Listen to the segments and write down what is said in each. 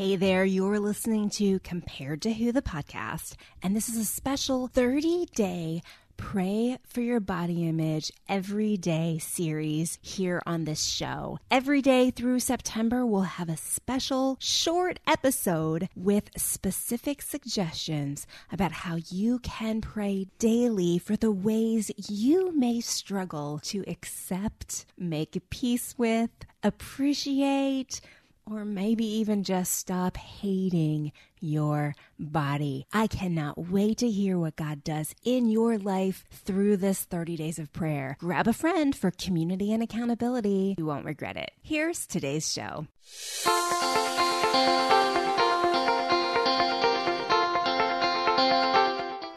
Hey there, you're listening to Compared to Who the podcast, and this is a special 30 day Pray for Your Body Image Every Day series here on this show. Every day through September, we'll have a special short episode with specific suggestions about how you can pray daily for the ways you may struggle to accept, make peace with, appreciate, or maybe even just stop hating your body. I cannot wait to hear what God does in your life through this 30 days of prayer. Grab a friend for community and accountability. You won't regret it. Here's today's show.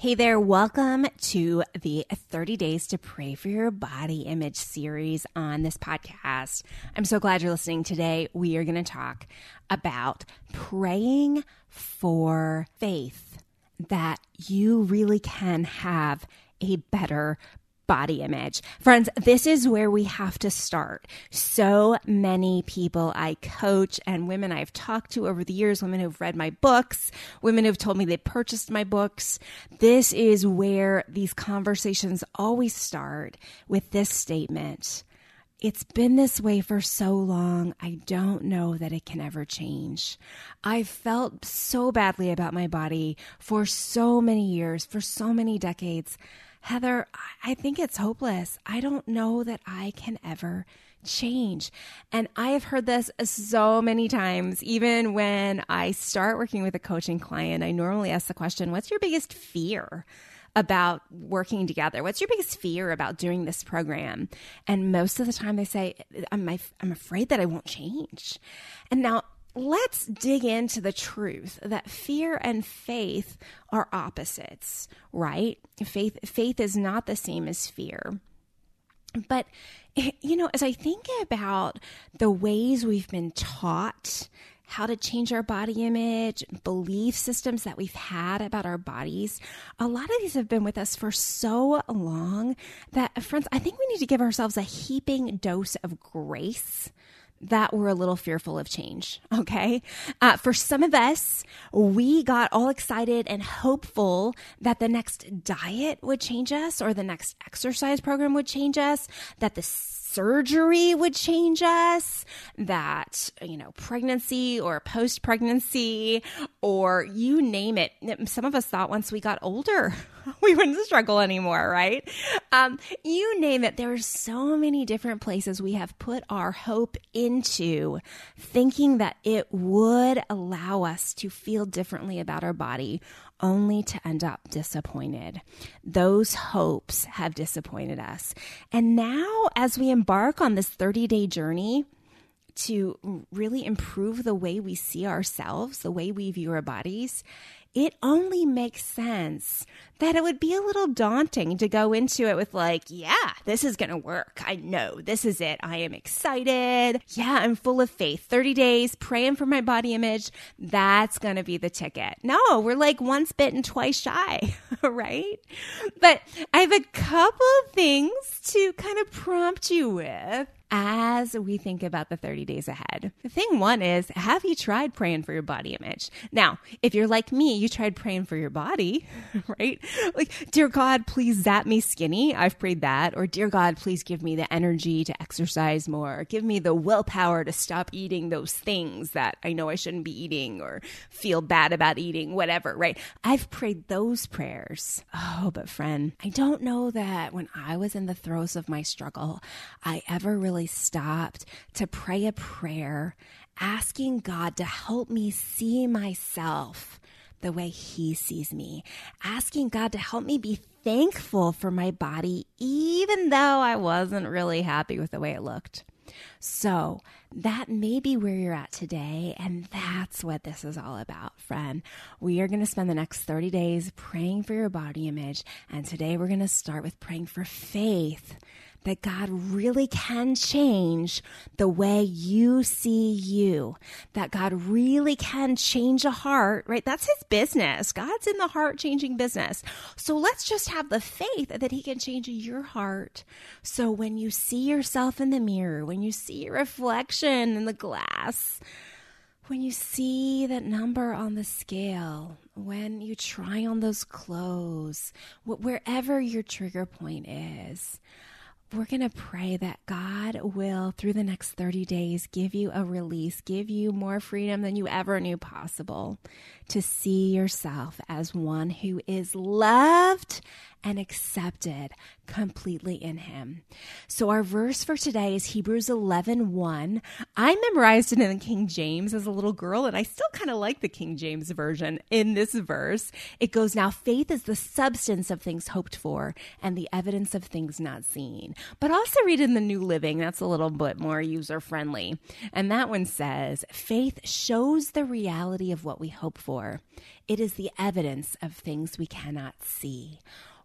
Hey there, welcome to the 30 Days to Pray for Your Body Image series on this podcast. I'm so glad you're listening today. We are going to talk about praying for faith that you really can have a better body image. Friends, this is where we have to start. So many people I coach and women I've talked to over the years, women who've read my books, women who've told me they purchased my books. This is where these conversations always start with this statement. It's been this way for so long, I don't know that it can ever change. I've felt so badly about my body for so many years, for so many decades. Heather, I think it's hopeless. I don't know that I can ever change. And I have heard this so many times. Even when I start working with a coaching client, I normally ask the question, What's your biggest fear? About working together? What's your biggest fear about doing this program? And most of the time they say, I'm, I'm afraid that I won't change. And now let's dig into the truth that fear and faith are opposites, right? Faith faith is not the same as fear. But you know, as I think about the ways we've been taught how to change our body image, belief systems that we've had about our bodies. A lot of these have been with us for so long that, friends, I think we need to give ourselves a heaping dose of grace that we're a little fearful of change. Okay. Uh, for some of us, we got all excited and hopeful that the next diet would change us or the next exercise program would change us, that the surgery would change us, that, you know, pregnancy or post pregnancy or you name it. Some of us thought once we got older, we wouldn't struggle anymore, right? Um, you name it. There are so many different places we have put our hope into thinking that it would allow us to feel differently about our body only to end up disappointed. Those hopes have disappointed us. And now, as we embark on this 30 day journey, to really improve the way we see ourselves, the way we view our bodies, it only makes sense that it would be a little daunting to go into it with, like, yeah, this is going to work. I know this is it. I am excited. Yeah, I'm full of faith. 30 days praying for my body image. That's going to be the ticket. No, we're like once bitten, twice shy, right? But I have a couple things to kind of prompt you with as we think about the 30 days ahead. The thing one is, have you tried praying for your body image? Now, if you're like me, you tried praying for your body, right? Like, dear God, please zap me skinny. I've prayed that. Or, dear God, please give me the energy to exercise more. Give me the willpower to stop eating those things that I know I shouldn't be eating or feel bad about eating, whatever, right? I've prayed those prayers. Oh, but friend, I don't know that when I was in the throes of my struggle, I ever really stopped to pray a prayer asking God to help me see myself the way He sees me, asking God to help me be thankful for my body, even though I wasn't really happy with the way it looked. So, that may be where you're at today. And that's what this is all about, friend. We are going to spend the next 30 days praying for your body image. And today we're going to start with praying for faith that God really can change the way you see you, that God really can change a heart, right? That's his business. God's in the heart changing business. So let's just have the faith that he can change your heart. So when you see yourself in the mirror, when you see your reflection in the glass, when you see that number on the scale, when you try on those clothes, wherever your trigger point is, we're going to pray that God will, through the next 30 days, give you a release, give you more freedom than you ever knew possible to see yourself as one who is loved and accepted completely in him. So our verse for today is Hebrews 11, 1. I memorized it in the King James as a little girl, and I still kind of like the King James version in this verse. It goes, Now faith is the substance of things hoped for and the evidence of things not seen. But also read in the New Living. That's a little bit more user friendly. And that one says, Faith shows the reality of what we hope for. It is the evidence of things we cannot see.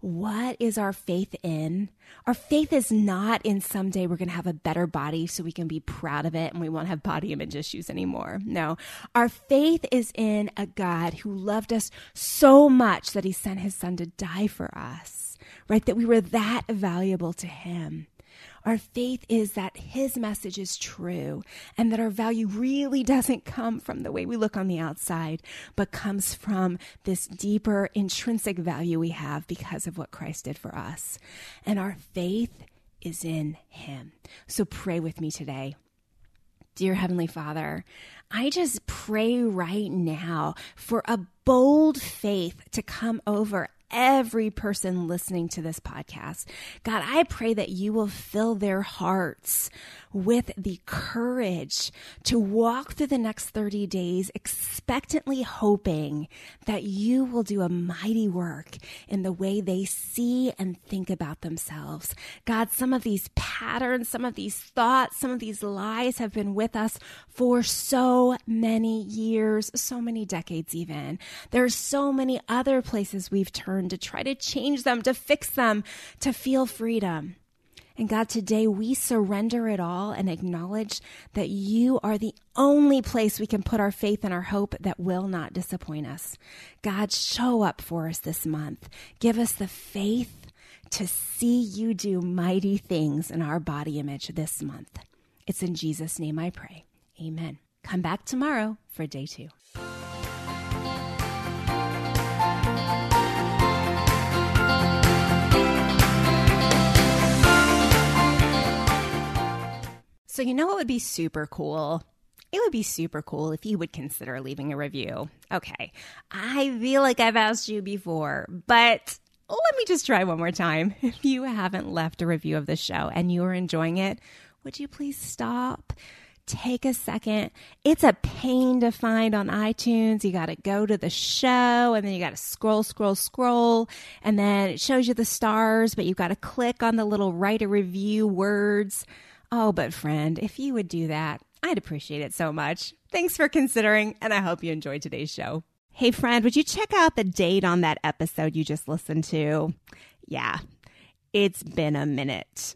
What is our faith in? Our faith is not in someday we're going to have a better body so we can be proud of it and we won't have body image issues anymore. No, our faith is in a God who loved us so much that he sent his son to die for us, right? That we were that valuable to him. Our faith is that His message is true and that our value really doesn't come from the way we look on the outside, but comes from this deeper intrinsic value we have because of what Christ did for us. And our faith is in Him. So pray with me today. Dear Heavenly Father, I just pray right now for a bold faith to come over every person listening to this podcast. God, I pray that you will fill their hearts with the courage to walk through the next 30 days, expectantly hoping that you will do a mighty work in the way they see and think about themselves. God, some of these patterns, some of these thoughts, some of these lies have been with us for so many years, so many decades, even. There are so many other places we've turned to try to change them, to fix them, to feel freedom. And God, today we surrender it all and acknowledge that you are the only place we can put our faith and our hope that will not disappoint us. God, show up for us this month. Give us the faith to see you do mighty things in our body image this month. It's in Jesus' name I pray. Amen. Come back tomorrow for day two. So, you know what would be super cool? It would be super cool if you would consider leaving a review. Okay, I feel like I've asked you before, but let me just try one more time. If you haven't left a review of the show and you are enjoying it, would you please stop? Take a second. It's a pain to find on iTunes. You got to go to the show and then you got to scroll, scroll, scroll. And then it shows you the stars, but you've got to click on the little write a review words. Oh, but friend, if you would do that, I'd appreciate it so much. Thanks for considering, and I hope you enjoyed today's show. Hey, friend, would you check out the date on that episode you just listened to? Yeah, it's been a minute.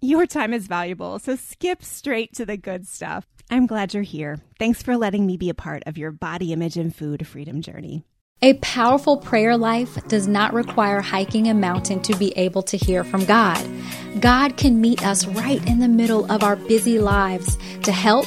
you. Your time is valuable, so skip straight to the good stuff. I'm glad you're here. Thanks for letting me be a part of your body image and food freedom journey. A powerful prayer life does not require hiking a mountain to be able to hear from God. God can meet us right in the middle of our busy lives to help,